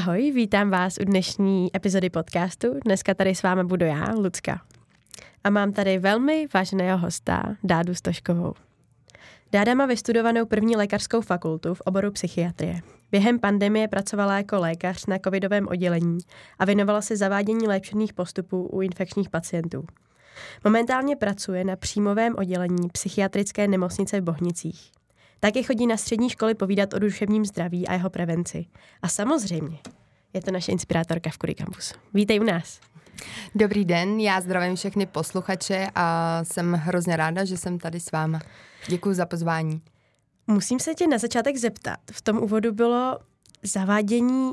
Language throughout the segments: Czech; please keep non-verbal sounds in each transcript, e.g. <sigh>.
Ahoj, vítám vás u dnešní epizody podcastu. Dneska tady s vámi budu já, Lucka. A mám tady velmi vážného hosta, Dádu Stoškovou. Dáda má vystudovanou první lékařskou fakultu v oboru psychiatrie. Během pandemie pracovala jako lékař na covidovém oddělení a věnovala se zavádění léčebných postupů u infekčních pacientů. Momentálně pracuje na příjmovém oddělení psychiatrické nemocnice v Bohnicích. Také chodí na střední školy povídat o duševním zdraví a jeho prevenci. A samozřejmě je to naše inspirátorka v Kury Campus. Vítej u nás. Dobrý den, já zdravím všechny posluchače a jsem hrozně ráda, že jsem tady s váma. Děkuji za pozvání. Musím se tě na začátek zeptat. V tom úvodu bylo zavádění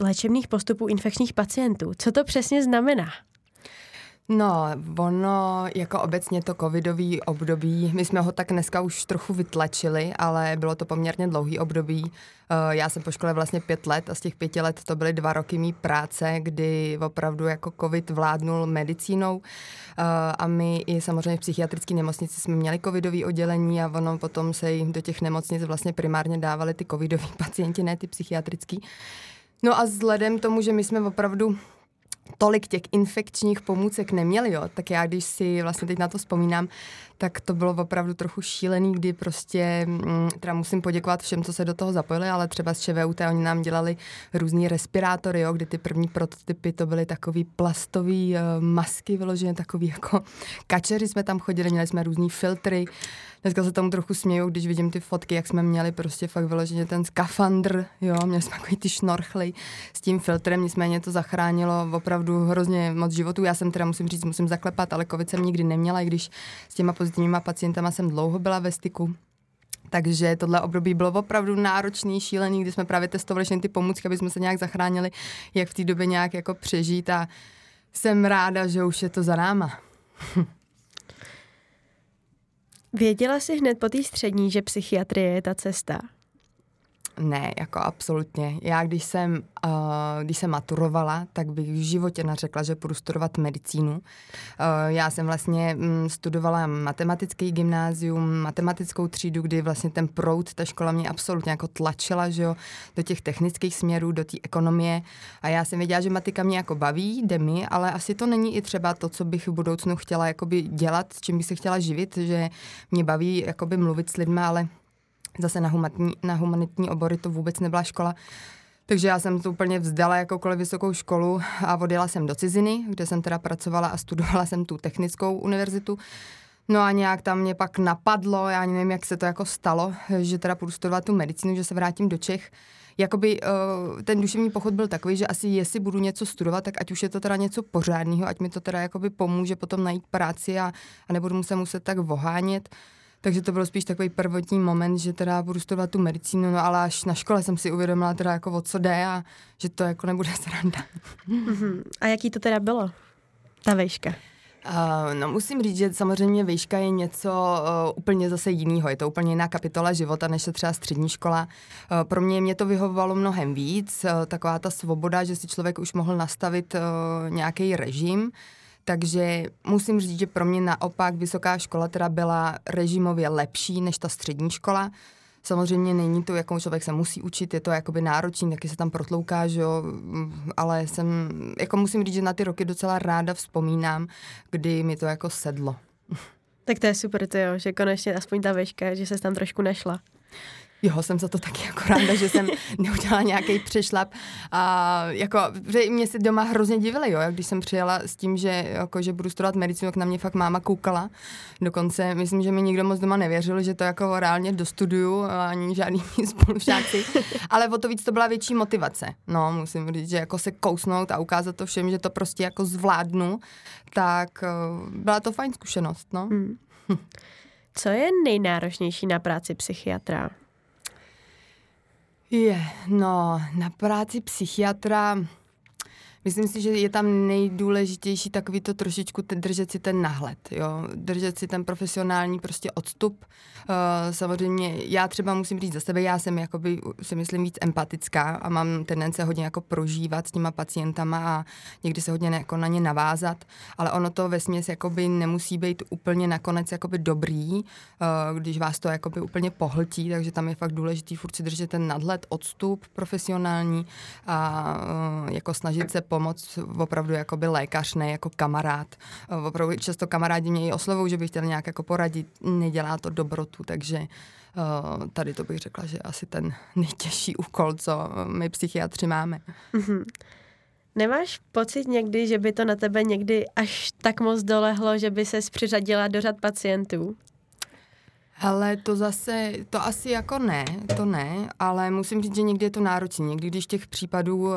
léčebných postupů infekčních pacientů. Co to přesně znamená? No, ono jako obecně to covidový období, my jsme ho tak dneska už trochu vytlačili, ale bylo to poměrně dlouhý období. Eh, já jsem po škole vlastně pět let a z těch pěti let to byly dva roky mý práce, kdy opravdu jako covid vládnul medicínou eh, a my i samozřejmě v psychiatrické nemocnici jsme měli covidový oddělení a ono potom se jim do těch nemocnic vlastně primárně dávali ty covidoví <laughs> pacienti, ne ty psychiatrický. No a vzhledem tomu, že my jsme opravdu tolik těch infekčních pomůcek neměli, jo, tak já když si vlastně teď na to vzpomínám, tak to bylo opravdu trochu šílený, kdy prostě, mm, teda musím poděkovat všem, co se do toho zapojili, ale třeba z ČVUT oni nám dělali různý respirátory, jo, kdy ty první prototypy to byly takový plastový uh, masky, vyloženě takový jako <laughs> kačeři jsme tam chodili, měli jsme různý filtry, Dneska se tomu trochu směju, když vidím ty fotky, jak jsme měli prostě fakt vyloženě ten skafandr, jo, měli jsme takový ty šnorchly s tím filtrem, nicméně to zachránilo opravdu hrozně moc životů. Já jsem teda musím říct, musím zaklepat, ale covid jsem nikdy neměla, i když s těma pozitivníma pacientama jsem dlouho byla ve styku. Takže tohle období bylo opravdu náročný, šílený, kdy jsme právě testovali všechny ty pomůcky, aby jsme se nějak zachránili, jak v té době nějak jako přežít a jsem ráda, že už je to za náma. <laughs> Věděla jsi hned po té střední, že psychiatrie je ta cesta? Ne, jako absolutně. Já když jsem, uh, když jsem maturovala, tak bych v životě neřekla, že budu studovat medicínu. Uh, já jsem vlastně um, studovala matematický gymnázium, matematickou třídu, kdy vlastně ten proud, ta škola mě absolutně jako tlačila, že jo, do těch technických směrů, do té ekonomie. A já jsem věděla, že matika mě jako baví, jde mi, ale asi to není i třeba to, co bych v budoucnu chtěla jakoby dělat, s čím bych se chtěla živit, že mě baví jakoby mluvit s lidmi, ale Zase na humanitní, na humanitní obory to vůbec nebyla škola. Takže já jsem to úplně vzdala jakoukoliv vysokou školu a odjela jsem do ciziny, kde jsem teda pracovala a studovala jsem tu technickou univerzitu. No a nějak tam mě pak napadlo, já nevím, jak se to jako stalo, že teda půjdu studovat tu medicínu, že se vrátím do Čech. Jakoby uh, ten duševní pochod byl takový, že asi jestli budu něco studovat, tak ať už je to teda něco pořádného, ať mi to teda jakoby pomůže potom najít práci a, a nebudu se muset tak vohánět. Takže to byl spíš takový prvotní moment, že teda budu studovat tu medicínu, no ale až na škole jsem si uvědomila teda jako o co jde a že to jako nebude <laughs> sranda. Mm-hmm. A jaký to teda bylo, ta vejška? Uh, no musím říct, že samozřejmě výška je něco uh, úplně zase jiného. Je to úplně jiná kapitola života, než je třeba střední škola. Uh, pro mě mě to vyhovovalo mnohem víc. Uh, taková ta svoboda, že si člověk už mohl nastavit uh, nějaký režim. Takže musím říct, že pro mě naopak vysoká škola teda byla režimově lepší než ta střední škola. Samozřejmě není to, jakou člověk se musí učit, je to jakoby náročný, taky se tam protlouká, že jo, ale jsem, jako musím říct, že na ty roky docela ráda vzpomínám, kdy mi to jako sedlo. Tak to je super, to jo, že konečně aspoň ta veška, že se tam trošku nešla. Jo, jsem za to taky jako ráda, že jsem <laughs> neudělala nějaký přešlap. A jako, že mě si doma hrozně divili, jo, když jsem přijela s tím, že, jako, že budu studovat medicínu, tak na mě fakt máma koukala. Dokonce myslím, že mi nikdo moc doma nevěřil, že to jako reálně dostuduju, ani žádný <laughs> spolužáci. Ale o to víc to byla větší motivace. No, musím říct, že jako se kousnout a ukázat to všem, že to prostě jako zvládnu, tak uh, byla to fajn zkušenost, no. Hmm. Co je nejnáročnější na práci psychiatra? Je, no, na práci psychiatra Myslím si, že je tam nejdůležitější takový to trošičku t- držet si ten nahled, jo? držet si ten profesionální prostě odstup. Uh, samozřejmě já třeba musím říct za sebe, já jsem jakoby, si myslím víc empatická a mám tendence hodně jako prožívat s těma pacientama a někdy se hodně jako na ně navázat, ale ono to ve směs jakoby nemusí být úplně nakonec jakoby dobrý, uh, když vás to jakoby úplně pohltí, takže tam je fakt důležitý furt si držet ten nadhled, odstup profesionální a uh, jako snažit se pomoct opravdu jako by lékař, ne jako kamarád. Opravdu často kamarádi mě i oslovou, že bych chtěl nějak jako poradit, nedělá to dobrotu, takže uh, tady to bych řekla, že asi ten nejtěžší úkol, co my psychiatři máme. Mm-hmm. Nemáš pocit někdy, že by to na tebe někdy až tak moc dolehlo, že by se přiřadila do řad pacientů? Ale to zase, to asi jako ne, to ne, ale musím říct, že někdy je to náročné. Někdy, když těch případů uh,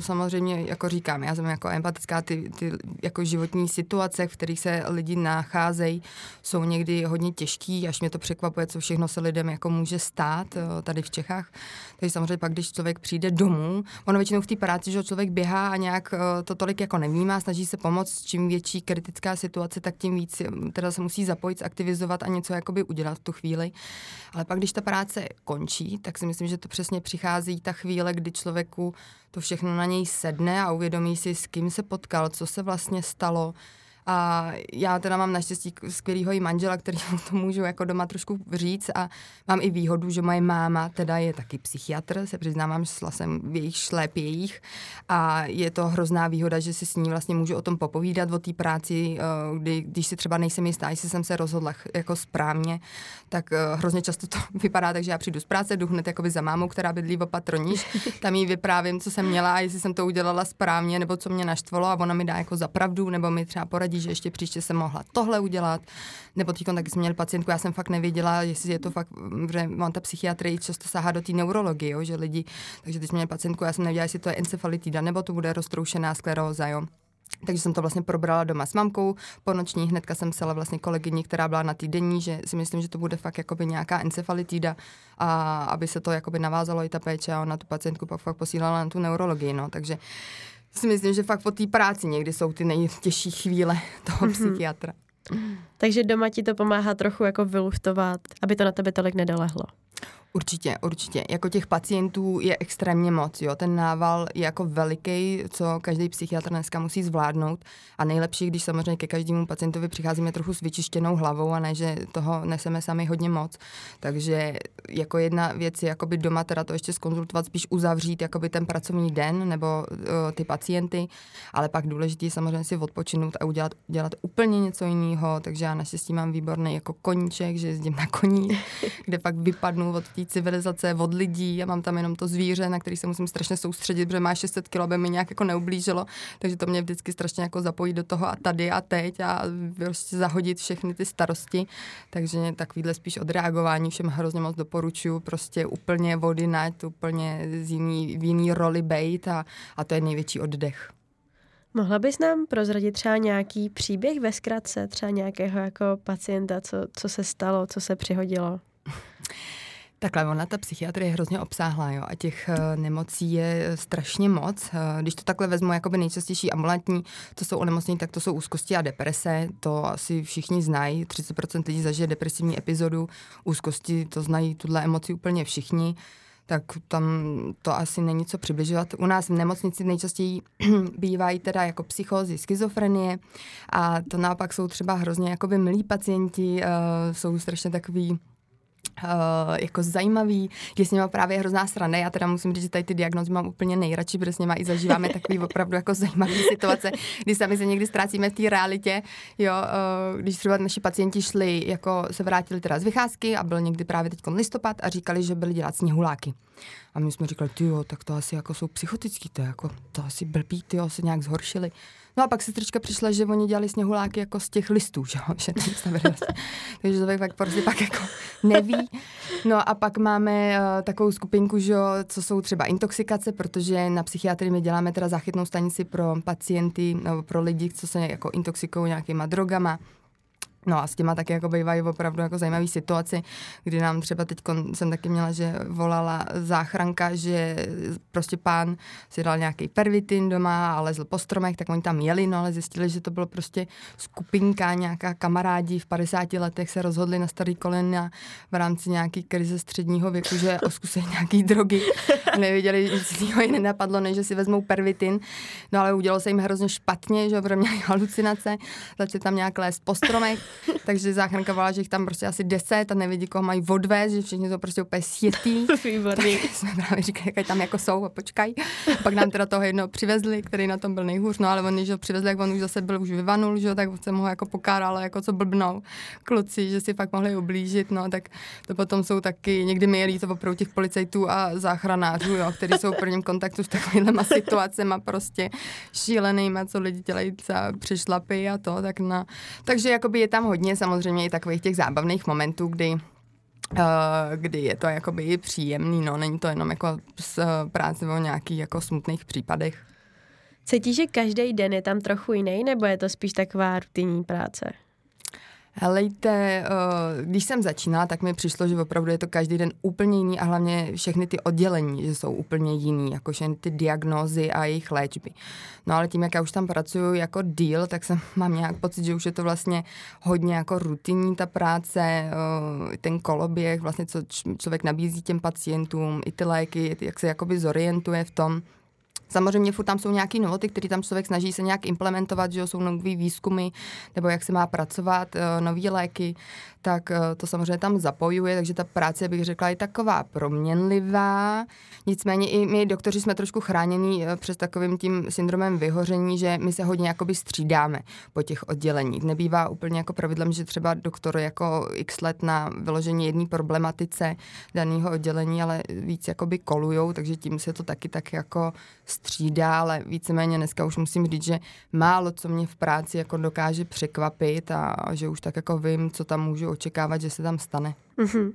samozřejmě, jako říkám, já jsem jako empatická, ty, ty jako životní situace, v kterých se lidi nacházejí, jsou někdy hodně těžký, až mě to překvapuje, co všechno se lidem jako může stát uh, tady v Čechách. Takže samozřejmě pak, když člověk přijde domů, ono většinou v té práci, že člověk běhá a nějak uh, to tolik jako nevnímá, snaží se pomoct, čím větší kritická situace, tak tím víc teda se musí zapojit, aktivizovat a něco jakoby udělat tu chvíli. Ale pak, když ta práce končí, tak si myslím, že to přesně přichází ta chvíle, kdy člověku to všechno na něj sedne a uvědomí si, s kým se potkal, co se vlastně stalo, a já teda mám naštěstí skvělýho i manžela, který <laughs> to můžu jako doma trošku říct a mám i výhodu, že moje máma teda je taky psychiatr, se přiznávám, že jsem v jejich šlép jejich. A je to hrozná výhoda, že si s ní vlastně můžu o tom popovídat, o té práci, eh, kdy, když si třeba nejsem jistá, jestli jsem se rozhodla jako správně, tak eh, hrozně často to <laughs> vypadá tak, že já přijdu z práce, jdu hned jakoby za mámou, která bydlí v opatroníž, <laughs> tam jí vyprávím, co jsem měla a jestli jsem to udělala správně, nebo co mě naštvalo a ona mi dá jako za pravdu, nebo mi třeba poradí, že ještě příště jsem mohla tohle udělat, nebo teď taky jsem měl pacientku, já jsem fakt nevěděla, jestli je to fakt, že mám ta psychiatrie často sahá do té neurologie, že lidi, takže teď jsem měl pacientku, já jsem nevěděla, jestli to je encefalitida, nebo to bude roztroušená skleróza, jo. Takže jsem to vlastně probrala doma s mamkou. Po noční hnedka jsem psala vlastně kolegyni, která byla na týdenní, že si myslím, že to bude fakt jakoby nějaká encefalitída a aby se to jakoby navázalo i ta péče a ona tu pacientku pak fakt posílala na tu neurologii, no. Takže si myslím, že fakt po té práci někdy jsou ty nejtěžší chvíle toho mm-hmm. psychiatra. Takže doma ti to pomáhá trochu jako vyluftovat, aby to na tebe tolik nedolehlo. Určitě, určitě. Jako těch pacientů je extrémně moc, jo. Ten nával je jako veliký, co každý psychiatr dneska musí zvládnout. A nejlepší, když samozřejmě ke každému pacientovi přicházíme trochu s vyčištěnou hlavou a ne, že toho neseme sami hodně moc. Takže jako jedna věc je jakoby doma teda to ještě skonzultovat, spíš uzavřít jakoby ten pracovní den nebo uh, ty pacienty, ale pak důležitý je samozřejmě si odpočinout a udělat dělat úplně něco jiného. Takže já naštěstí mám výborný jako koníček, že jezdím na koní, <laughs> kde pak vypadnu od té civilizace, od lidí a mám tam jenom to zvíře, na který se musím strašně soustředit, protože má 600 kg, aby mi nějak jako neublížilo, takže to mě vždycky strašně jako zapojí do toho a tady a teď a prostě zahodit všechny ty starosti, takže takovýhle spíš odreagování všem hrozně moc doporučuju, prostě úplně vody nať, úplně z jiný, v jiný roli bejt a, a to je největší oddech. Mohla bys nám prozradit třeba nějaký příběh ve zkratce, třeba nějakého jako pacienta, co, co se stalo, co se přihodilo? Takhle, ona ta psychiatrie je hrozně obsáhlá, jo, a těch uh, nemocí je strašně moc. Uh, když to takhle vezmu, jakoby nejčastější ambulantní, to jsou onemocnění, tak to jsou úzkosti a deprese, to asi všichni znají, 30% lidí zažije depresivní epizodu, úzkosti, to znají tuhle emoci úplně všichni, tak tam to asi není co přibližovat. U nás v nemocnici nejčastěji <clears throat> bývají teda jako psychózy, schizofrenie a to naopak jsou třeba hrozně jakoby milí pacienti, uh, jsou strašně takový Uh, jako zajímavý, je s nimi právě hrozná strana. Já teda musím říct, že tady ty diagnózy mám úplně nejradši, protože s nimi i zažíváme <laughs> takový opravdu jako zajímavý situace, kdy sami se někdy ztrácíme v té realitě. Jo, uh, když třeba naši pacienti šli, jako se vrátili teda z vycházky a byl někdy právě teď listopad a říkali, že byli dělat sněhuláky. A my jsme říkali, ty jo, tak to asi jako jsou psychotický, to, jako, to asi blbý, ty jo, se nějak zhoršili. No a pak sestrička přišla, že oni dělali sněhuláky jako z těch listů, že jo, <laughs> že vlastně. Takže člověk pak prostě pak jako neví. No a pak máme uh, takovou skupinku, že co jsou třeba intoxikace, protože na psychiatrii my děláme teda záchytnou stanici pro pacienty nebo pro lidi, co se jako intoxikují nějakýma drogama, No a s těma taky jako bývají opravdu jako zajímavé situaci, kdy nám třeba teď jsem taky měla, že volala záchranka, že prostě pán si dal nějaký pervitin doma a lezl po stromech, tak oni tam jeli, no ale zjistili, že to bylo prostě skupinka, nějaká kamarádi v 50 letech se rozhodli na starý kolena v rámci nějaký krize středního věku, že oskusí nějaký drogy. <laughs> Nevěděli, nic jiného jim nenapadlo, než že si vezmou pervitin. No ale udělalo se jim hrozně špatně, že opravdu měli halucinace, začali tam nějak lézt po stromech <laughs> takže záchranka volala, že jich tam prostě asi deset a nevědí, koho mají odvést, že všichni to prostě úplně sjetý. <laughs> Výborný. Tak jsme právě říkali, jak tam jako jsou a počkaj. Pak nám teda toho jednoho přivezli, který na tom byl nejhůř, no ale oni, že ho přivezli, jak on už zase byl už vyvanul, že tak jsem ho jako pokáral, jako co blbnou kluci, že si fakt mohli ublížit, no tak to potom jsou taky, někdy mi to opravdu těch policajtů a záchranářů, jo, kteří jsou v prvním kontaktu s takovými situacemi prostě šílenýma, co lidi dělají třeba přišlapy a to, tak na, takže jakoby je tam hodně samozřejmě i takových těch zábavných momentů, kdy Uh, kdy je to jakoby příjemný, no, není to jenom jako z uh, práce o nějakých jako smutných případech. Cítíš, že každý den je tam trochu jiný, nebo je to spíš taková rutinní práce? Helejte, eh, když jsem začínala, tak mi přišlo, že opravdu je to každý den úplně jiný a hlavně všechny ty oddělení, že jsou úplně jiný, jako všechny ty diagnózy a jejich léčby. No ale tím, jak já už tam pracuju jako deal, tak jsem <laughs> mám nějak pocit, že už je to vlastně hodně jako rutinní ta práce, eh, ten koloběh, vlastně co člověk nabízí těm pacientům, i ty léky, jak se jakoby zorientuje v tom, Samozřejmě furt tam jsou nějaké novoty, které tam člověk snaží se nějak implementovat, že jsou nové výzkumy, nebo jak se má pracovat, eh, nové léky, tak eh, to samozřejmě tam zapojuje, takže ta práce, bych řekla, je taková proměnlivá. Nicméně i my doktoři jsme trošku chráněni eh, přes takovým tím syndromem vyhoření, že my se hodně jakoby střídáme po těch odděleních. Nebývá úplně jako pravidlem, že třeba doktor jako x let na vyložení jedné problematice daného oddělení, ale víc jakoby kolujou, takže tím se to taky tak jako střídá, ale víceméně dneska už musím říct, že málo co mě v práci jako dokáže překvapit a že už tak jako vím, co tam můžu očekávat, že se tam stane. Mm-hmm.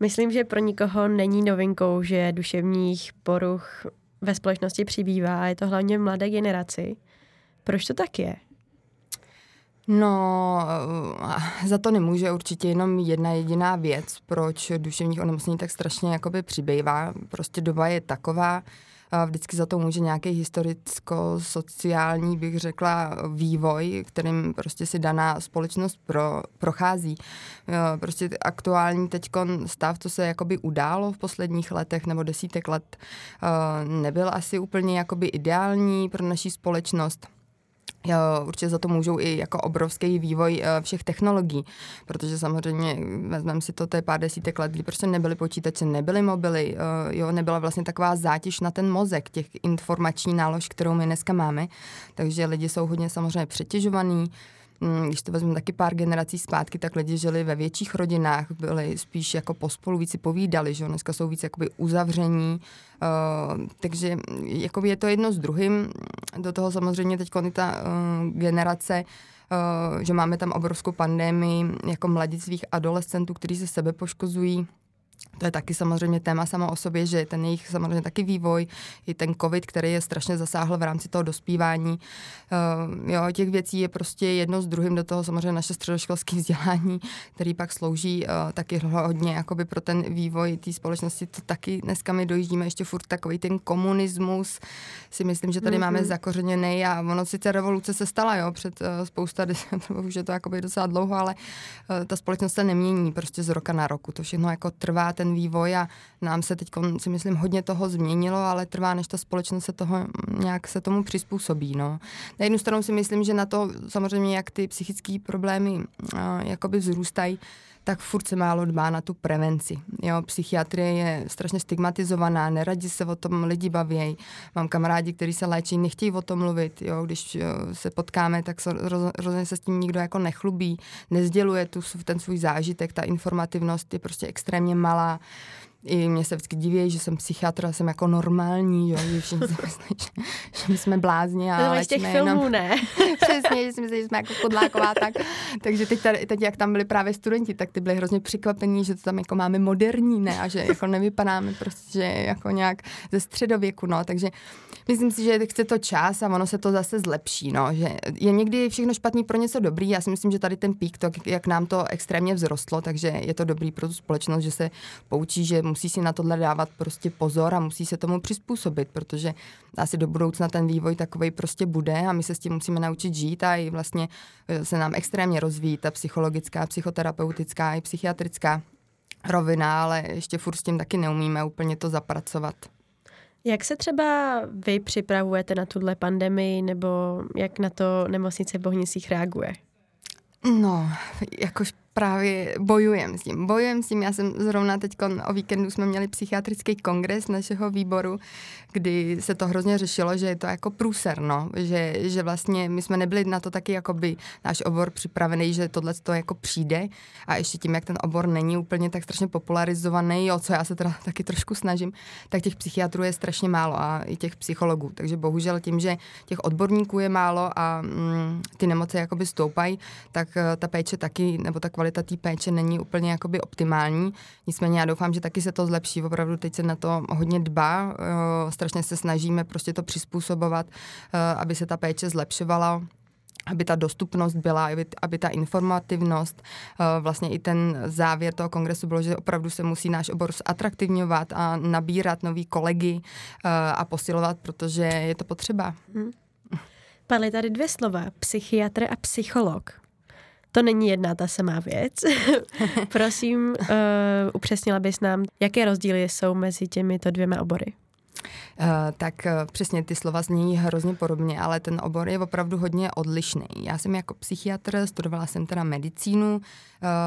Myslím, že pro nikoho není novinkou, že duševních poruch ve společnosti přibývá. Je to hlavně v mladé generaci. Proč to tak je? No, za to nemůže určitě jenom jedna jediná věc, proč duševních onemocnění tak strašně jakoby přibývá. Prostě doba je taková, Vždycky za to může nějaký historicko-sociální, bych řekla, vývoj, kterým prostě si daná společnost pro, prochází. Prostě aktuální teď stav, co se jakoby událo v posledních letech nebo desítek let, nebyl asi úplně jakoby ideální pro naší společnost. Určitě za to můžou i jako obrovský vývoj eh, všech technologií, protože samozřejmě vezmeme si to, to je pár desítek let, kdy prostě nebyly počítače, nebyly mobily, eh, jo, nebyla vlastně taková zátěž na ten mozek, těch informační nálož, kterou my dneska máme, takže lidi jsou hodně samozřejmě přetěžovaní, když to vezmu taky pár generací zpátky, tak lidi žili ve větších rodinách, byli spíš jako pospolu víc povídali, že dneska jsou víc jakoby uzavření, uh, takže jakoby je to jedno s druhým. Do toho samozřejmě teď ta uh, generace Uh, že máme tam obrovskou pandémii jako mladictvých adolescentů, kteří se sebe poškozují, to je taky samozřejmě téma samo o sobě, že ten jejich samozřejmě taky vývoj, i ten covid, který je strašně zasáhl v rámci toho dospívání. Uh, jo, těch věcí je prostě jedno s druhým, do toho samozřejmě naše středoškolské <laughs> vzdělání, který pak slouží uh, taky hodně jakoby pro ten vývoj té společnosti. To taky dneska my dojíždíme ještě furt takový ten komunismus, si myslím, že tady mm-hmm. máme zakořeněný a ono sice revoluce se stala, jo, před uh, spousta, <laughs> už je to jakoby docela dlouho, ale uh, ta společnost se nemění prostě z roka na roku. To všechno jako trvá ten vývoj a nám se teď si myslím hodně toho změnilo, ale trvá, než ta společnost se toho nějak se tomu přizpůsobí. No. Na jednu stranu si myslím, že na to samozřejmě, jak ty psychické problémy uh, jakoby vzrůstají, tak furt se málo dbá na tu prevenci. Jo, psychiatrie je strašně stigmatizovaná, neradi se o tom lidi baví. Mám kamarádi, kteří se léčí, nechtějí o tom mluvit. Jo, když jo, se potkáme, tak se, rozhodně se s tím nikdo jako nechlubí, nezděluje tu, ten svůj zážitek, ta informativnost je prostě extrémně malá. I mě se vždycky diví, že jsem psychiatr a jsem jako normální, jo, že všichni si myslí, že, že my jsme blázni a z těch filmů, jenom, ne? <laughs> Přesně, že si myslí, že jsme jako podláková, tak. Takže teď, tady, teď, jak tam byli právě studenti, tak ty byli hrozně překvapení, že to tam jako máme moderní, ne, a že jako nevypadáme prostě jako nějak ze středověku, no, takže myslím si, že chce to čas a ono se to zase zlepší, no, že je někdy všechno špatný pro něco dobrý, já si myslím, že tady ten pík, to, jak nám to extrémně vzrostlo, takže je to dobrý pro tu společnost, že se poučí, že musí si na tohle dávat prostě pozor a musí se tomu přizpůsobit, protože asi do budoucna ten vývoj takový prostě bude a my se s tím musíme naučit žít a i vlastně e, se nám extrémně rozvíjí ta psychologická, psychoterapeutická i psychiatrická rovina, ale ještě furt s tím taky neumíme úplně to zapracovat. Jak se třeba vy připravujete na tuhle pandemii nebo jak na to nemocnice v Bohnicích reaguje? No, jakož právě bojujem s tím. Bojujem s tím, já jsem zrovna teď o víkendu jsme měli psychiatrický kongres našeho výboru, kdy se to hrozně řešilo, že je to jako průser, no. že, že vlastně my jsme nebyli na to taky jako by náš obor připravený, že tohle to jako přijde a ještě tím, jak ten obor není úplně tak strašně popularizovaný, o co já se teda taky trošku snažím, tak těch psychiatrů je strašně málo a i těch psychologů. Takže bohužel tím, že těch odborníků je málo a mm, ty nemoci jakoby stoupají, tak uh, ta péče taky, nebo ta té péče není úplně jakoby optimální. Nicméně já doufám, že taky se to zlepší. Opravdu teď se na to hodně dbá. Uh, strašně se snažíme prostě to přizpůsobovat, uh, aby se ta péče zlepšovala aby ta dostupnost byla, aby, aby ta informativnost, vlastně i ten závěr toho kongresu bylo, že opravdu se musí náš obor zatraktivňovat a nabírat nový kolegy a posilovat, protože je to potřeba. Hmm. Padly tady dvě slova, psychiatr a psycholog. To není jedna ta samá věc. <laughs> Prosím, uh, upřesnila bys nám, jaké rozdíly jsou mezi těmito dvěma obory. Uh, tak uh, přesně ty slova zní hrozně podobně, ale ten obor je opravdu hodně odlišný. Já jsem jako psychiatr, studovala jsem teda medicínu, uh,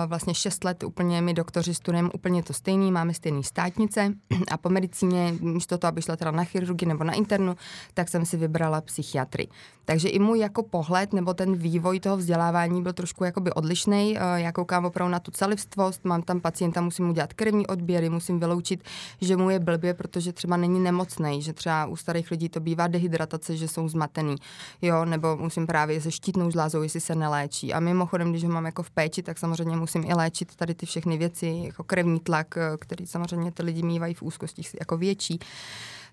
vlastně 6 let úplně my doktoři studujeme úplně to stejný, máme stejný státnice a po medicíně, místo toho, aby šla teda na chirurgii nebo na internu, tak jsem si vybrala psychiatry. Takže i můj jako pohled nebo ten vývoj toho vzdělávání byl trošku jakoby odlišný. Já koukám opravdu na tu celistvost, mám tam pacienta, musím udělat krevní odběry, musím vyloučit, že mu je blbě, protože třeba není nemocný, že třeba u starých lidí to bývá dehydratace, že jsou zmatený, jo, nebo musím právě se štítnou žlázou, jestli se neléčí. A mimochodem, když ho mám jako v péči, tak samozřejmě musím i léčit tady ty všechny věci, jako krevní tlak, eh, který samozřejmě ty lidi mývají v úzkostích jako větší.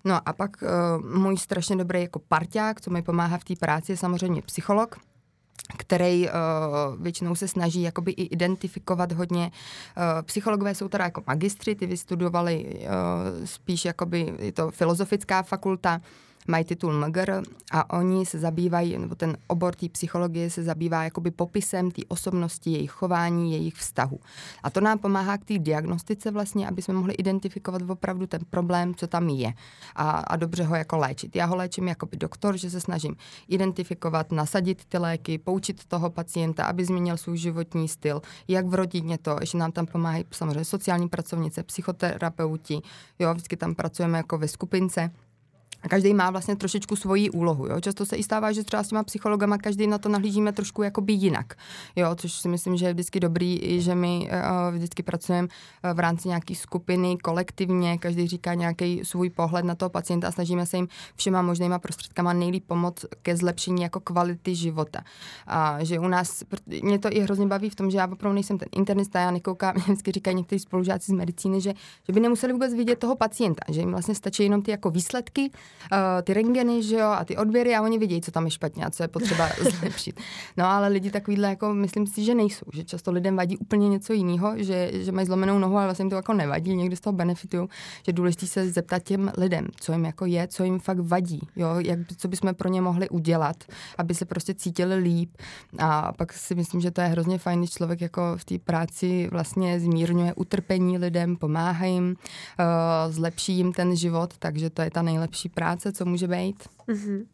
No a pak uh, můj strašně dobrý jako parťák, co mi pomáhá v té práci, je samozřejmě psycholog, který uh, většinou se snaží jakoby i identifikovat hodně. Uh, psychologové jsou teda jako magistři, ty vystudovali uh, spíš jakoby, je to filozofická fakulta, mají titul MGR a oni se zabývají, nebo ten obor té psychologie se zabývá jakoby popisem té osobnosti, jejich chování, jejich vztahu. A to nám pomáhá k té diagnostice vlastně, aby jsme mohli identifikovat opravdu ten problém, co tam je a, a dobře ho jako léčit. Já ho léčím jako by doktor, že se snažím identifikovat, nasadit ty léky, poučit toho pacienta, aby změnil svůj životní styl, jak v rodině to, ještě nám tam pomáhají samozřejmě sociální pracovnice, psychoterapeuti, jo, vždycky tam pracujeme jako ve skupince a každý má vlastně trošičku svoji úlohu. Jo? Často se i stává, že třeba s těma psychologama každý na to nahlížíme trošku jakoby jinak. Jo? Což si myslím, že je vždycky dobrý, že my uh, vždycky pracujeme uh, v rámci nějaké skupiny, kolektivně, každý říká nějaký svůj pohled na toho pacienta a snažíme se jim všema možnýma prostředkama nejlíp pomoct ke zlepšení jako kvality života. A že u nás, mě to i hrozně baví v tom, že já opravdu nejsem ten internista, já nekoukám, <laughs> vždycky říkají někteří spolužáci z medicíny, že, že by nemuseli vůbec vidět toho pacienta, že jim vlastně stačí jenom ty jako výsledky, ty rengeny, že jo, a ty odběry a oni vidějí, co tam je špatně a co je potřeba <laughs> zlepšit. No ale lidi takovýhle, jako myslím si, že nejsou, že často lidem vadí úplně něco jiného, že, že mají zlomenou nohu, ale vlastně jim to jako nevadí, někdy z toho benefitují, že důležité se zeptat těm lidem, co jim jako je, co jim fakt vadí, jo, jak, co bychom pro ně mohli udělat, aby se prostě cítili líp. A pak si myslím, že to je hrozně fajn, když člověk jako v té práci vlastně zmírňuje utrpení lidem, pomáhá jim, uh, zlepší jim ten život, takže to je ta nejlepší práce práce, co může být. Mm-hmm.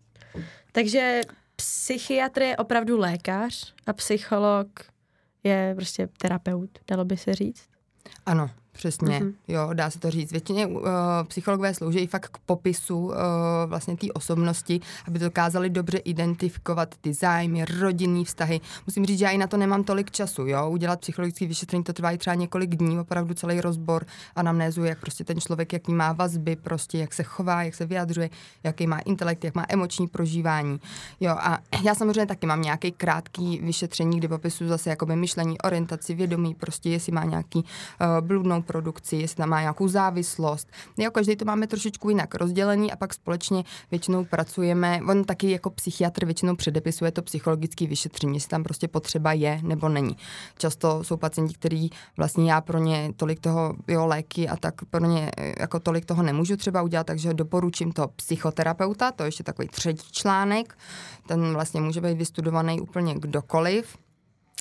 Takže psychiatr je opravdu lékař a psycholog je prostě terapeut, dalo by se říct? Ano, Přesně, mm-hmm. jo, dá se to říct. Většině uh, psychologové slouží fakt k popisu uh, vlastně té osobnosti, aby dokázali dobře identifikovat ty zájmy, rodinný vztahy. Musím říct, že já i na to nemám tolik času, jo. Udělat psychologické vyšetření, to trvá i třeba několik dní, opravdu celý rozbor anamnézu, jak prostě ten člověk, jaký má vazby, prostě jak se chová, jak se vyjadřuje, jaký má intelekt, jak má emoční prožívání. Jo, a já samozřejmě taky mám nějaký krátký vyšetření, kdy popisuju zase jakoby myšlení, orientaci, vědomí, prostě jestli má nějaký uh, bludnou produkci, jestli tam má nějakou závislost. Jo, každý to máme trošičku jinak rozdělený a pak společně většinou pracujeme. On taky jako psychiatr většinou předepisuje to psychologické vyšetření, jestli tam prostě potřeba je nebo není. Často jsou pacienti, kteří vlastně já pro ně tolik toho, jo, léky a tak pro ně jako tolik toho nemůžu třeba udělat, takže doporučím to psychoterapeuta, to je ještě takový třetí článek. Ten vlastně může být vystudovaný úplně kdokoliv.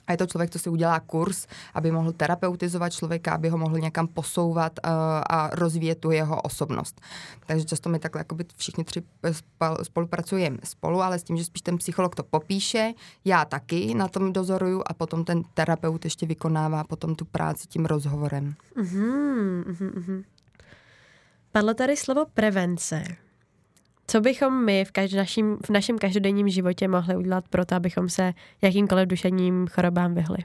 A je to člověk, co si udělá kurz, aby mohl terapeutizovat člověka, aby ho mohl někam posouvat uh, a rozvíjet tu jeho osobnost. Takže často my takhle jakoby všichni tři spolupracujeme spolu, ale s tím, že spíš ten psycholog to popíše, já taky na tom dozoruju a potom ten terapeut ještě vykonává potom tu práci tím rozhovorem. Mm-hmm, mm-hmm. Padlo tady slovo prevence. Co bychom my v, každý naším, v našem každodenním životě mohli udělat pro to, abychom se jakýmkoliv duševním chorobám vyhli?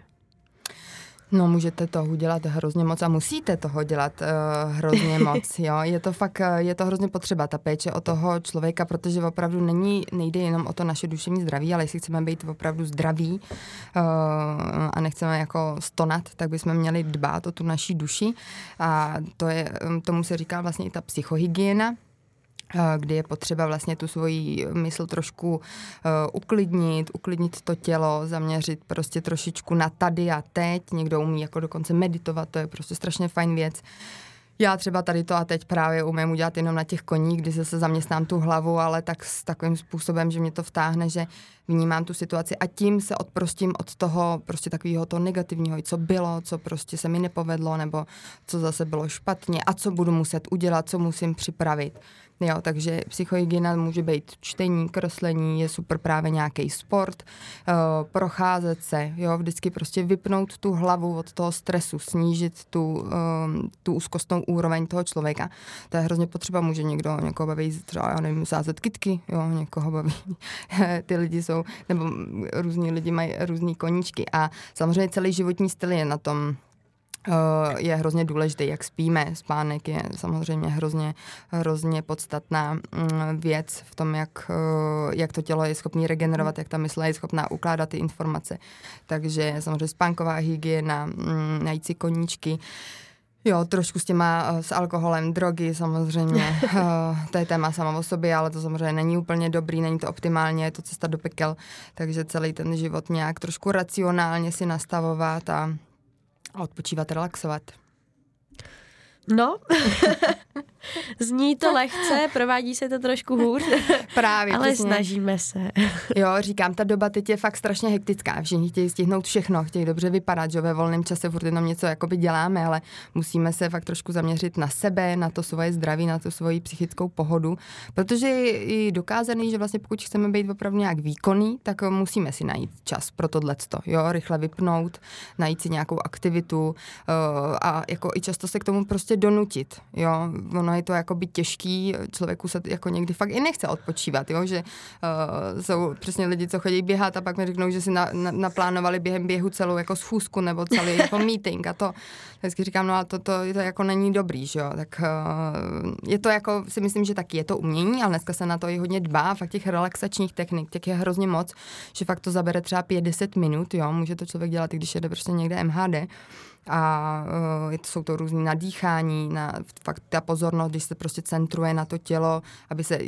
No, můžete toho udělat hrozně moc a musíte toho dělat uh, hrozně <laughs> moc, jo. Je to fakt, eh, je to hrozně potřeba, ta péče o toho člověka, protože opravdu není, nejde jenom o to naše duševní zdraví, ale jestli chceme být opravdu zdraví uh, a nechceme jako stonat, tak bychom měli dbát o tu naší duši a to je, tomu se říká vlastně i ta psychohygiena, kdy je potřeba vlastně tu svoji mysl trošku uh, uklidnit, uklidnit to tělo, zaměřit prostě trošičku na tady a teď. Někdo umí jako dokonce meditovat, to je prostě strašně fajn věc. Já třeba tady to a teď právě umím udělat jenom na těch koních, kdy se zaměstnám tu hlavu, ale tak s takovým způsobem, že mě to vtáhne, že vnímám tu situaci a tím se odprostím od toho prostě takového toho negativního, co bylo, co prostě se mi nepovedlo, nebo co zase bylo špatně a co budu muset udělat, co musím připravit. Jo, takže psychohygiena může být čtení, kreslení, je super právě nějaký sport, uh, procházet se, jo, vždycky prostě vypnout tu hlavu od toho stresu, snížit tu, um, tu úzkostnou úroveň toho člověka. To je hrozně potřeba, může někdo, někoho baví třeba, já nevím, sázet kitky, jo, někoho baví, <laughs> ty lidi jsou, nebo různí lidi mají různý koníčky a samozřejmě celý životní styl je na tom Eh, je hrozně důležitý, jak spíme. Spánek je samozřejmě hrozně, hrozně podstatná mm, věc v tom, jak, eh, jak to tělo je schopné regenerovat, jak ta mysl je schopná ukládat ty informace. Takže samozřejmě spánková hygiena, mm, najít si koníčky, Jo, trošku s těma, eh, s alkoholem, drogy samozřejmě, <laughs> to je téma sama o sobě, ale to samozřejmě není úplně dobrý, není to optimálně, je to cesta do pekel, takže celý ten život nějak trošku racionálně si nastavovat a a odpočívat, relaxovat. No, <laughs> Zní to lehce, provádí se to trošku hůř, <laughs> Právě, ale přesně. snažíme se. jo, říkám, ta doba teď je fakt strašně hektická. Všichni chtějí stihnout všechno, chtějí dobře vypadat, že ve volném čase furt jenom něco jakoby děláme, ale musíme se fakt trošku zaměřit na sebe, na to svoje zdraví, na tu svoji psychickou pohodu, protože je i dokázaný, že vlastně pokud chceme být opravdu nějak výkonný, tak musíme si najít čas pro tohleto. Jo, rychle vypnout, najít si nějakou aktivitu uh, a jako i často se k tomu prostě donutit. Jo, ono je to jako by těžký, člověku se jako někdy fakt i nechce odpočívat, jo? že uh, jsou přesně lidi, co chodí běhat a pak mi řeknou, že si na, na, naplánovali během běhu celou jako schůzku nebo celý <laughs> jako meeting a to. Vždycky říkám, no a to, to, to jako není dobrý, že jo, tak uh, je to jako, si myslím, že taky je to umění, ale dneska se na to i hodně dbá, fakt těch relaxačních technik, těch je hrozně moc, že fakt to zabere třeba 5-10 minut, jo, může to člověk dělat, i když jede prostě někde MHD, a uh, jsou to různé nadýchání, na, fakt ta pozornost, když se prostě centruje na to tělo, aby se,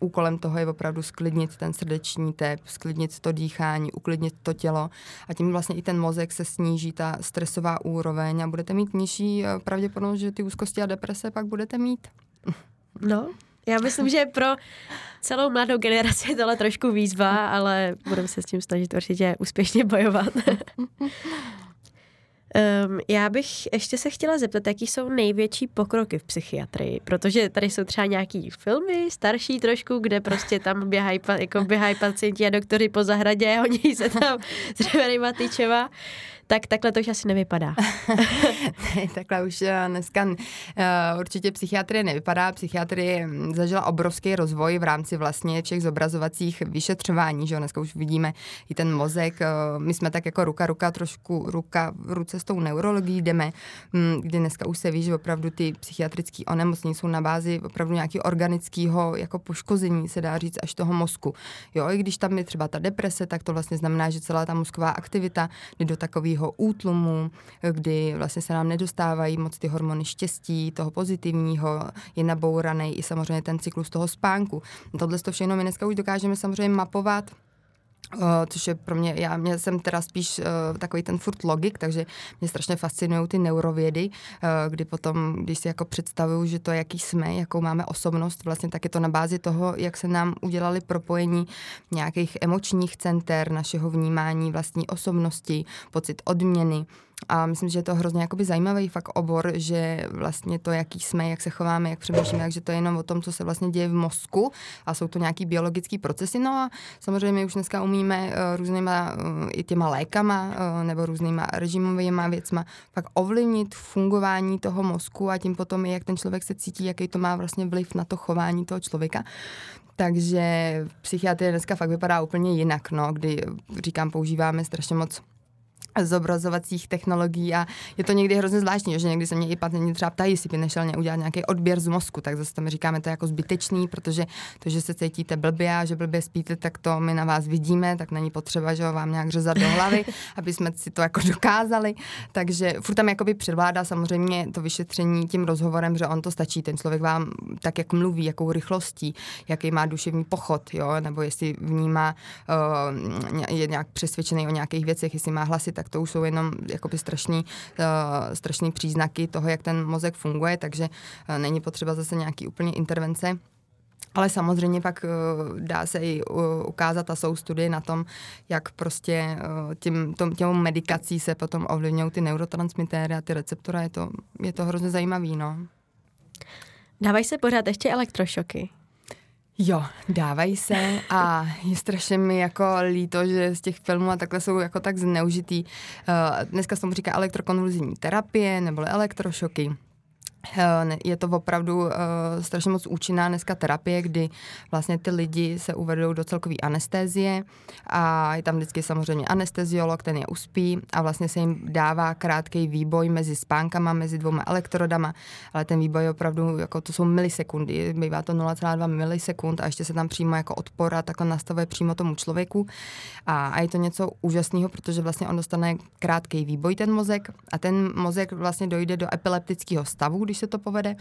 úkolem toho je opravdu sklidnit ten srdeční tep, sklidnit to dýchání, uklidnit to tělo a tím vlastně i ten mozek se sníží ta stresová úroveň a budete mít nižší uh, pravděpodobnost, že ty úzkosti a deprese pak budete mít. <laughs> No, já myslím, že pro celou mladou generaci je tohle trošku výzva, ale budeme se s tím snažit určitě úspěšně bojovat. <laughs> Um, já bych ještě se chtěla zeptat, jaký jsou největší pokroky v psychiatrii, protože tady jsou třeba nějaký filmy, starší trošku, kde prostě tam běhají, jako běhají pacienti a doktory po zahradě a oni se tam s tyčeva. Tak takhle to už asi nevypadá. ne, <laughs> takhle už eh, dneska uh, určitě psychiatrie nevypadá. Psychiatrie hm, zažila obrovský rozvoj v rámci vlastně všech zobrazovacích vyšetřování, že jo? dneska už vidíme i ten mozek. Uh, my jsme tak jako ruka, ruka, trošku ruka v ruce s tou neurologií jdeme, um, kdy dneska už se ví, že opravdu ty psychiatrické onemocnění jsou na bázi opravdu nějakého organického jako poškození, se dá říct, až toho mozku. Jo, i když tam je třeba ta deprese, tak to vlastně znamená, že celá ta mozková aktivita jde do takového útlumu, kdy vlastně se nám nedostávají moc ty hormony štěstí, toho pozitivního, je nabouraný i samozřejmě ten cyklus toho spánku. Tohle to všechno my dneska už dokážeme samozřejmě mapovat Uh, což je pro mě, já mě jsem teda spíš uh, takový ten furt logik, takže mě strašně fascinují ty neurovědy, uh, kdy potom, když si jako představuju, že to, jaký jsme, jakou máme osobnost, vlastně tak je to na bázi toho, jak se nám udělali propojení nějakých emočních center, našeho vnímání vlastní osobnosti, pocit odměny, a myslím, že je to hrozně jakoby zajímavý fakt obor, že vlastně to, jaký jsme, jak se chováme, jak přemýšlíme, takže to je jenom o tom, co se vlastně děje v mozku a jsou to nějaký biologické procesy. No a samozřejmě my už dneska umíme uh, různýma uh, i těma lékama uh, nebo různýma režimovými věcma fakt ovlivnit fungování toho mozku a tím potom i jak ten člověk se cítí, jaký to má vlastně vliv na to chování toho člověka. Takže psychiatrie dneska fakt vypadá úplně jinak, no, kdy říkám, používáme strašně moc zobrazovacích technologií a je to někdy hrozně zvláštní, že někdy se mě i pacienti třeba ptají, jestli by nešel udělat nějaký odběr z mozku, tak zase tam říkáme to jako zbytečný, protože to, že se cítíte blbě a že blbě spíte, tak to my na vás vidíme, tak není potřeba, že ho vám nějak řezat do hlavy, <laughs> aby jsme si to jako dokázali. Takže furt tam jakoby předvládá samozřejmě to vyšetření tím rozhovorem, že on to stačí, ten člověk vám tak, jak mluví, jakou rychlostí, jaký má duševní pochod, jo, nebo jestli vnímá, uh, je nějak přesvědčený o nějakých věcech, jestli má hlasy, tak to už jsou jenom jakoby strašný, uh, strašný příznaky toho, jak ten mozek funguje, takže uh, není potřeba zase nějaký úplně intervence. Ale samozřejmě pak uh, dá se i uh, ukázat a jsou studie na tom, jak prostě uh, tím, tom, těm medikací se potom ovlivňují ty neurotransmitéry a ty receptory. Je to, je to hrozně zajímavý, no. Dávají se pořád ještě elektrošoky? Jo, dávají se a je strašně mi jako líto, že z těch filmů a takhle jsou jako tak zneužitý. Uh, dneska se tomu říká elektrokonvulzivní terapie nebo elektrošoky. Eh, je to opravdu uh, strašně moc účinná dneska terapie, kdy vlastně ty lidi se uvedou do celkové anestézie a je tam vždycky samozřejmě anesteziolog, ten je uspí a vlastně se jim dává krátký výboj mezi spánkama, mezi dvouma elektrodama, ale ten výboj je opravdu, jako to jsou milisekundy, bývá to 0,2 milisekund a ještě se tam přímo jako odpora takhle nastavuje přímo tomu člověku. A, a je to něco úžasného, protože vlastně on dostane krátký výboj ten mozek a ten mozek vlastně dojde do epileptického stavu, když se to povede.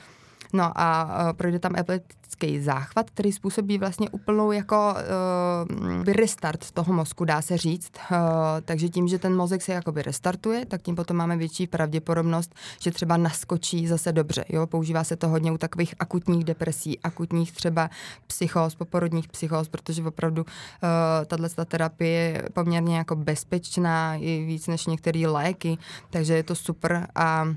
No a uh, projde tam epileptický záchvat, který způsobí vlastně úplnou jako uh, restart toho mozku, dá se říct. Uh, takže tím, že ten mozek se jakoby restartuje, tak tím potom máme větší pravděpodobnost, že třeba naskočí zase dobře. Jo? Používá se to hodně u takových akutních depresí, akutních třeba psychóz, poporodních psychóz, protože opravdu uh, tato terapie je poměrně jako bezpečná, i víc než některé léky, takže je to super a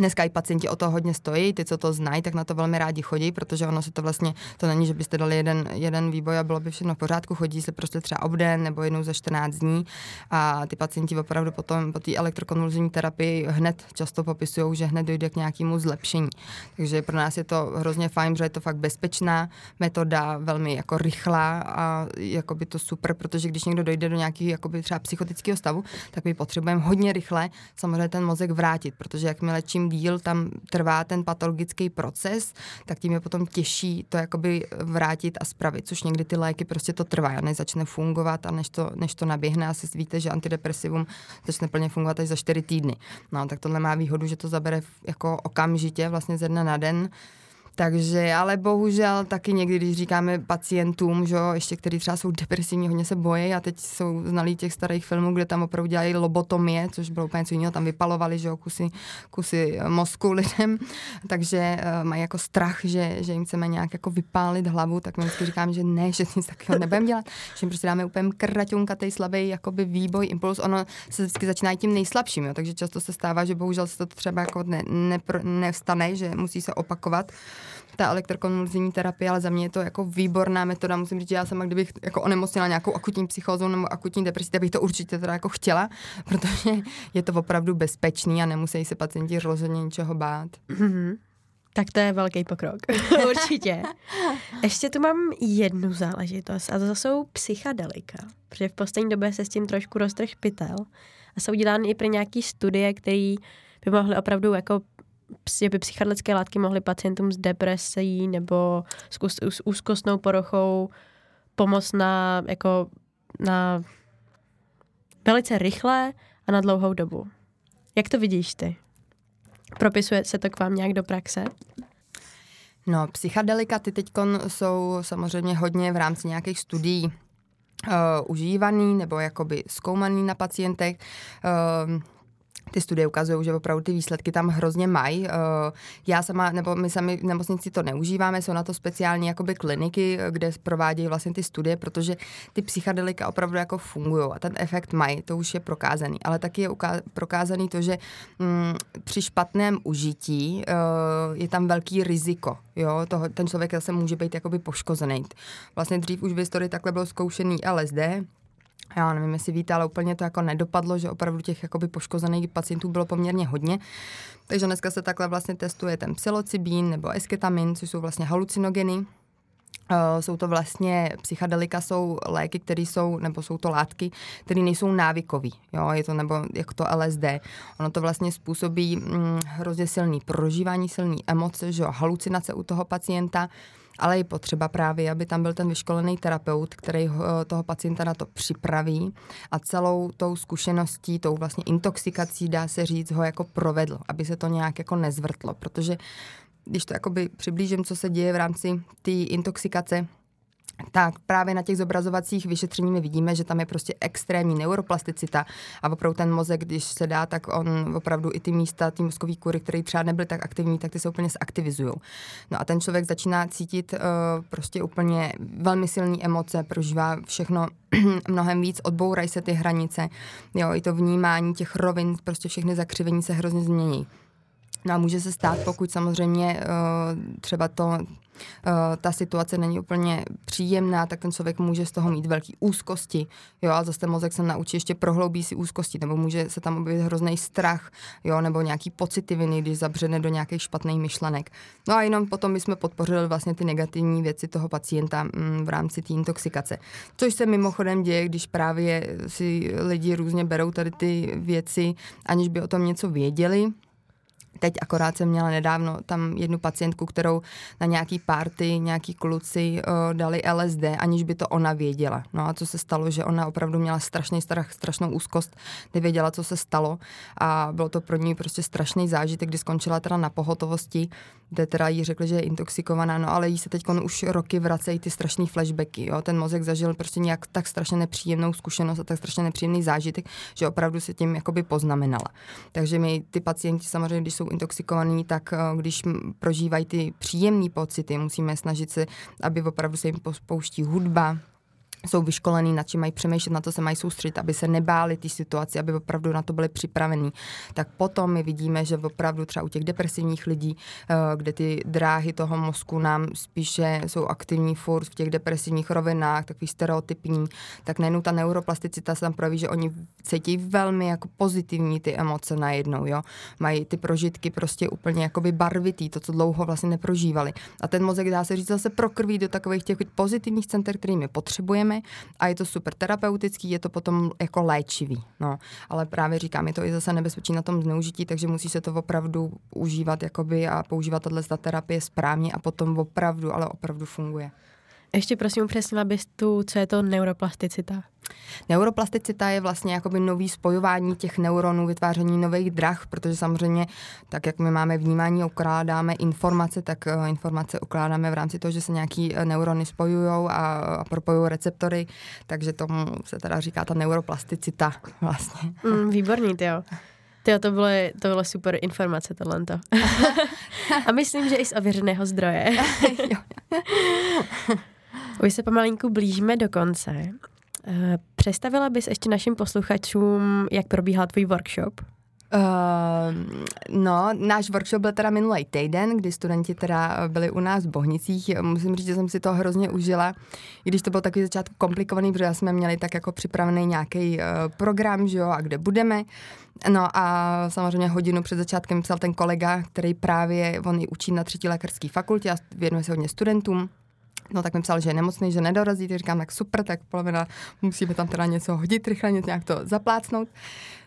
Dneska i pacienti o to hodně stojí, ty, co to znají, tak na to velmi rádi chodí, protože ono se to vlastně, to není, že byste dali jeden, jeden výboj a bylo by všechno v pořádku, chodí se prostě třeba obden nebo jednou za 14 dní a ty pacienti opravdu potom po té elektrokonvulzivní terapii hned často popisují, že hned dojde k nějakému zlepšení. Takže pro nás je to hrozně fajn, že je to fakt bezpečná metoda, velmi jako rychlá a jakoby to super, protože když někdo dojde do nějakého jakoby třeba psychotického stavu, tak my potřebujeme hodně rychle samozřejmě ten mozek vrátit, protože jakmile čím díl tam trvá ten patologický proces, tak tím je potom těžší to jakoby vrátit a spravit, což někdy ty léky prostě to trvá, než začne fungovat a než to, než to naběhne. Asi víte, že antidepresivum začne plně fungovat až za čtyři týdny. No, tak tohle má výhodu, že to zabere jako okamžitě, vlastně ze dne na den. Takže, ale bohužel taky někdy, když říkáme pacientům, že ještě kteří třeba jsou depresivní, hodně se bojí a teď jsou znalí těch starých filmů, kde tam opravdu dělají lobotomie, což bylo úplně něco jiného, tam vypalovali, že jo, kusy, kusy mozku lidem, takže uh, mají jako strach, že, že jim chceme nějak jako vypálit hlavu, tak my vždycky říkáme, že ne, že nic takového nebudeme dělat, že jim prostě dáme úplně kraťunkatej slabý jakoby výboj, impuls, ono se vždycky začíná tím nejslabším, jo, takže často se stává, že bohužel se to třeba jako ne, ne, nevstane, že musí se opakovat ta elektrokonvulzivní terapie, ale za mě je to jako výborná metoda. Musím říct, že já sama, kdybych jako onemocnila nějakou akutní psychózu nebo akutní depresi, tak bych to určitě teda jako chtěla, <laughs> protože je to opravdu bezpečný a nemusí se pacienti rozhodně ničeho bát. Mm-hmm. Tak to je velký pokrok. <laughs> Určitě. Ještě tu mám jednu záležitost a to jsou psychadelika. Protože v poslední době se s tím trošku roztrh pytel. A jsou dělány i pro nějaké studie, které by mohly opravdu jako že by psychedelické látky mohly pacientům s depresí nebo s, úzkostnou porochou pomoct na, jako, na velice rychle a na dlouhou dobu. Jak to vidíš ty? Propisuje se to k vám nějak do praxe? No, psychedelika ty teď jsou samozřejmě hodně v rámci nějakých studií uh, užívaný nebo jakoby zkoumaný na pacientech. Uh, ty studie ukazují, že opravdu ty výsledky tam hrozně mají. Eh, já sama, nebo my sami v nemocnici to neužíváme, jsou na to speciální jakoby kliniky, kde provádějí vlastně ty studie, protože ty psychedelika opravdu jako fungují a ten efekt mají, to už je prokázaný. Ale taky je prokázaný to, že mm, při špatném užití uh, je tam velký riziko. Jo, toho, ten člověk zase může být jakoby poškozený. Vlastně dřív už v historii takhle bylo zkoušený LSD, já nevím, jestli víte, ale úplně to jako nedopadlo, že opravdu těch jakoby poškozených pacientů bylo poměrně hodně. Takže dneska se takhle vlastně testuje ten psilocybín nebo esketamin, což jsou vlastně halucinogeny. Uh, jsou to vlastně, psychedelika jsou léky, které jsou, nebo jsou to látky, které nejsou návykový, jo, je to, nebo jako to LSD. Ono to vlastně způsobí mm, hrozně silný prožívání, silný emoce, že jo, halucinace u toho pacienta, ale je potřeba právě, aby tam byl ten vyškolený terapeut, který ho, toho pacienta na to připraví. A celou tou zkušeností, tou vlastně intoxikací, dá se říct, ho jako provedl, aby se to nějak jako nezvrtlo, protože když to jakoby přiblížím, co se děje v rámci té intoxikace, tak právě na těch zobrazovacích vyšetření my vidíme, že tam je prostě extrémní neuroplasticita a opravdu ten mozek, když se dá, tak on opravdu i ty místa, ty mozkový kury, které třeba nebyly tak aktivní, tak ty se úplně zaktivizují. No a ten člověk začíná cítit uh, prostě úplně velmi silné emoce, prožívá všechno <clears throat> mnohem víc, odbourají se ty hranice, jo, i to vnímání těch rovin, prostě všechny zakřivení se hrozně změní. No a může se stát, pokud samozřejmě uh, třeba to Eh, ta situace není úplně příjemná, tak ten člověk může z toho mít velký úzkosti. Jo, a zase ten mozek se naučí ještě prohloubí si úzkosti, nebo může se tam objevit hrozný strach, jo, nebo nějaký pocity viny, když zabřene do nějakých špatných myšlenek. No a jenom potom bychom podpořili vlastně ty negativní věci toho pacienta mm, v rámci té intoxikace. Což se mimochodem děje, když právě si lidi různě berou tady ty věci, aniž by o tom něco věděli, Teď akorát jsem měla nedávno tam jednu pacientku, kterou na nějaký party nějaký kluci uh, dali LSD, aniž by to ona věděla. No a co se stalo, že ona opravdu měla strašný strach, strašnou úzkost, nevěděla, co se stalo a bylo to pro ní prostě strašný zážitek, kdy skončila teda na pohotovosti, kde teda jí řekli, že je intoxikovaná, no ale jí se teď už roky vracejí ty strašné flashbacky, jo? ten mozek zažil prostě nějak tak strašně nepříjemnou zkušenost a tak strašně nepříjemný zážitek, že opravdu se tím jakoby poznamenala. Takže my ty pacienti samozřejmě, když jsou intoxikovaní, tak eh, když prožívají ty příjemné pocity, musíme snažit se, aby opravdu se jim pouští hudba, jsou vyškolení, na čím mají přemýšlet, na to se mají soustředit, aby se nebáli ty situaci, aby opravdu na to byli připravení. Tak potom my vidíme, že opravdu třeba u těch depresivních lidí, eh, kde ty dráhy toho mozku nám spíše jsou aktivní furt v těch depresivních rovinách, takový stereotypní, tak nejenom ta neuroplasticita se tam projeví, že oni cítí velmi jako pozitivní ty emoce najednou, jo. Mají ty prožitky prostě úplně jakoby barvitý, to, co dlouho vlastně neprožívali. A ten mozek dá se říct zase prokrví do takových těch pozitivních center, kterými potřebujeme problémy a je to super terapeutický, je to potom jako léčivý. No. Ale právě říkám, je to i zase nebezpečí na tom zneužití, takže musí se to opravdu užívat jakoby a používat tato terapie správně a potom opravdu, ale opravdu funguje. Ještě prosím upřesnila bys tu, co je to neuroplasticita? Neuroplasticita je vlastně jakoby nový spojování těch neuronů, vytváření nových drah, protože samozřejmě tak, jak my máme vnímání, ukládáme informace, tak uh, informace ukládáme v rámci toho, že se nějaký uh, neurony spojují a, a propojují receptory, takže tomu se teda říká ta neuroplasticita <laughs> vlastně. Mm, výborný, ty jo. Tyjo, to bylo, to bylo super informace tohle. <laughs> a myslím, že i z ověřeného zdroje. <laughs> Už se pomalinku blížíme do konce. Eh, představila bys ještě našim posluchačům, jak probíhal tvůj workshop? Uh, no, náš workshop byl teda minulý týden, kdy studenti teda byli u nás v Bohnicích. Musím říct, že jsem si to hrozně užila, i když to bylo takový začátku komplikovaný, protože jsme měli tak jako připravený nějaký uh, program, že jo, a kde budeme. No a samozřejmě hodinu před začátkem psal ten kolega, který právě, on i učí na třetí lékařské fakultě a věnuje se hodně studentům. No tak mi psal, že je nemocný, že nedorazí, tak říkám, tak super, tak polovina musíme tam teda něco hodit rychle, nějak to zaplácnout.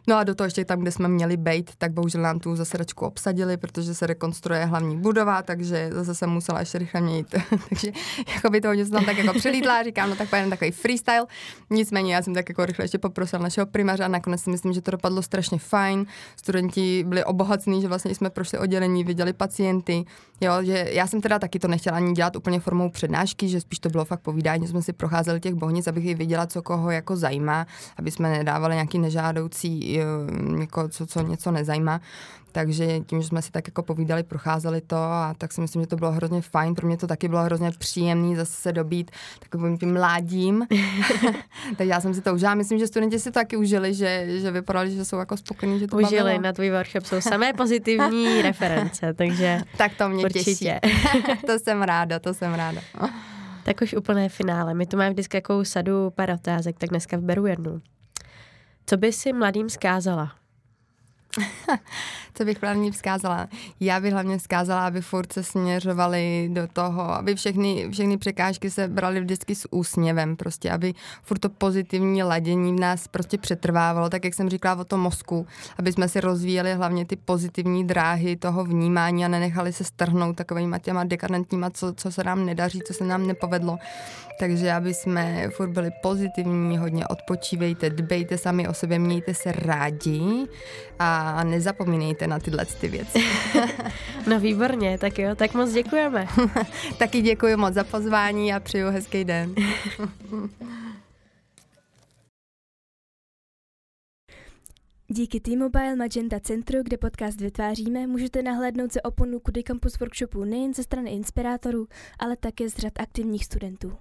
No a do toho ještě tam, kde jsme měli být, tak bohužel nám tu zasedačku obsadili, protože se rekonstruuje hlavní budova, takže zase jsem musela ještě rychle měnit. <laughs> takže jako by toho něco tam tak jako přilídla, říkám, no tak pojedeme takový freestyle. Nicméně já jsem tak jako rychle ještě poprosil našeho primáře a nakonec si myslím, že to dopadlo strašně fajn. Studenti byli obohacení, že vlastně jsme prošli oddělení, viděli pacienty. Jo, že já jsem teda taky to nechtěla ani dělat úplně formou přednášky, že spíš to bylo fakt povídání, že jsme si procházeli těch bohnic, abych i viděla, co koho jako zajímá, aby jsme nedávali nějaký nežádoucí jako co, co něco nezajímá. Takže tím, že jsme si tak jako povídali, procházeli to a tak si myslím, že to bylo hrozně fajn. Pro mě to taky bylo hrozně příjemný zase se dobít takovým tím mládím. <laughs> tak já jsem si to užila. Myslím, že studenti si to taky užili, že, že vypadali, že jsou jako spokojení, že to Užili, bavilo. na tvůj workshop jsou samé pozitivní <laughs> reference, takže Tak to mě určitě. těší. <laughs> to jsem ráda, to jsem ráda. Tak už úplné finále. My tu máme vždycky jakou sadu pár otázek, tak dneska vyberu jednu. Co by si mladým zkázala? <laughs> Co bych hlavně vzkázala? Já bych hlavně vzkázala, aby furt se směřovali do toho, aby všechny, všechny překážky se brali vždycky s úsměvem, prostě, aby furt to pozitivní ladění v nás prostě přetrvávalo, tak jak jsem říkala o tom mozku, aby jsme si rozvíjeli hlavně ty pozitivní dráhy toho vnímání a nenechali se strhnout takovýma těma dekadentníma, co, co se nám nedaří, co se nám nepovedlo. Takže aby jsme furt byli pozitivní, hodně odpočívejte, dbejte sami o sobě, mějte se rádi a nezapomínejte na tyhle ty věci. <laughs> No výborně, tak jo, tak moc děkujeme. <laughs> Taky děkuji moc za pozvání a přeju hezký den. <laughs> Díky T-Mobile Magenta Centru, kde podcast vytváříme, můžete nahlédnout se oponu Kudy Campus Workshopu nejen ze strany inspirátorů, ale také z řad aktivních studentů.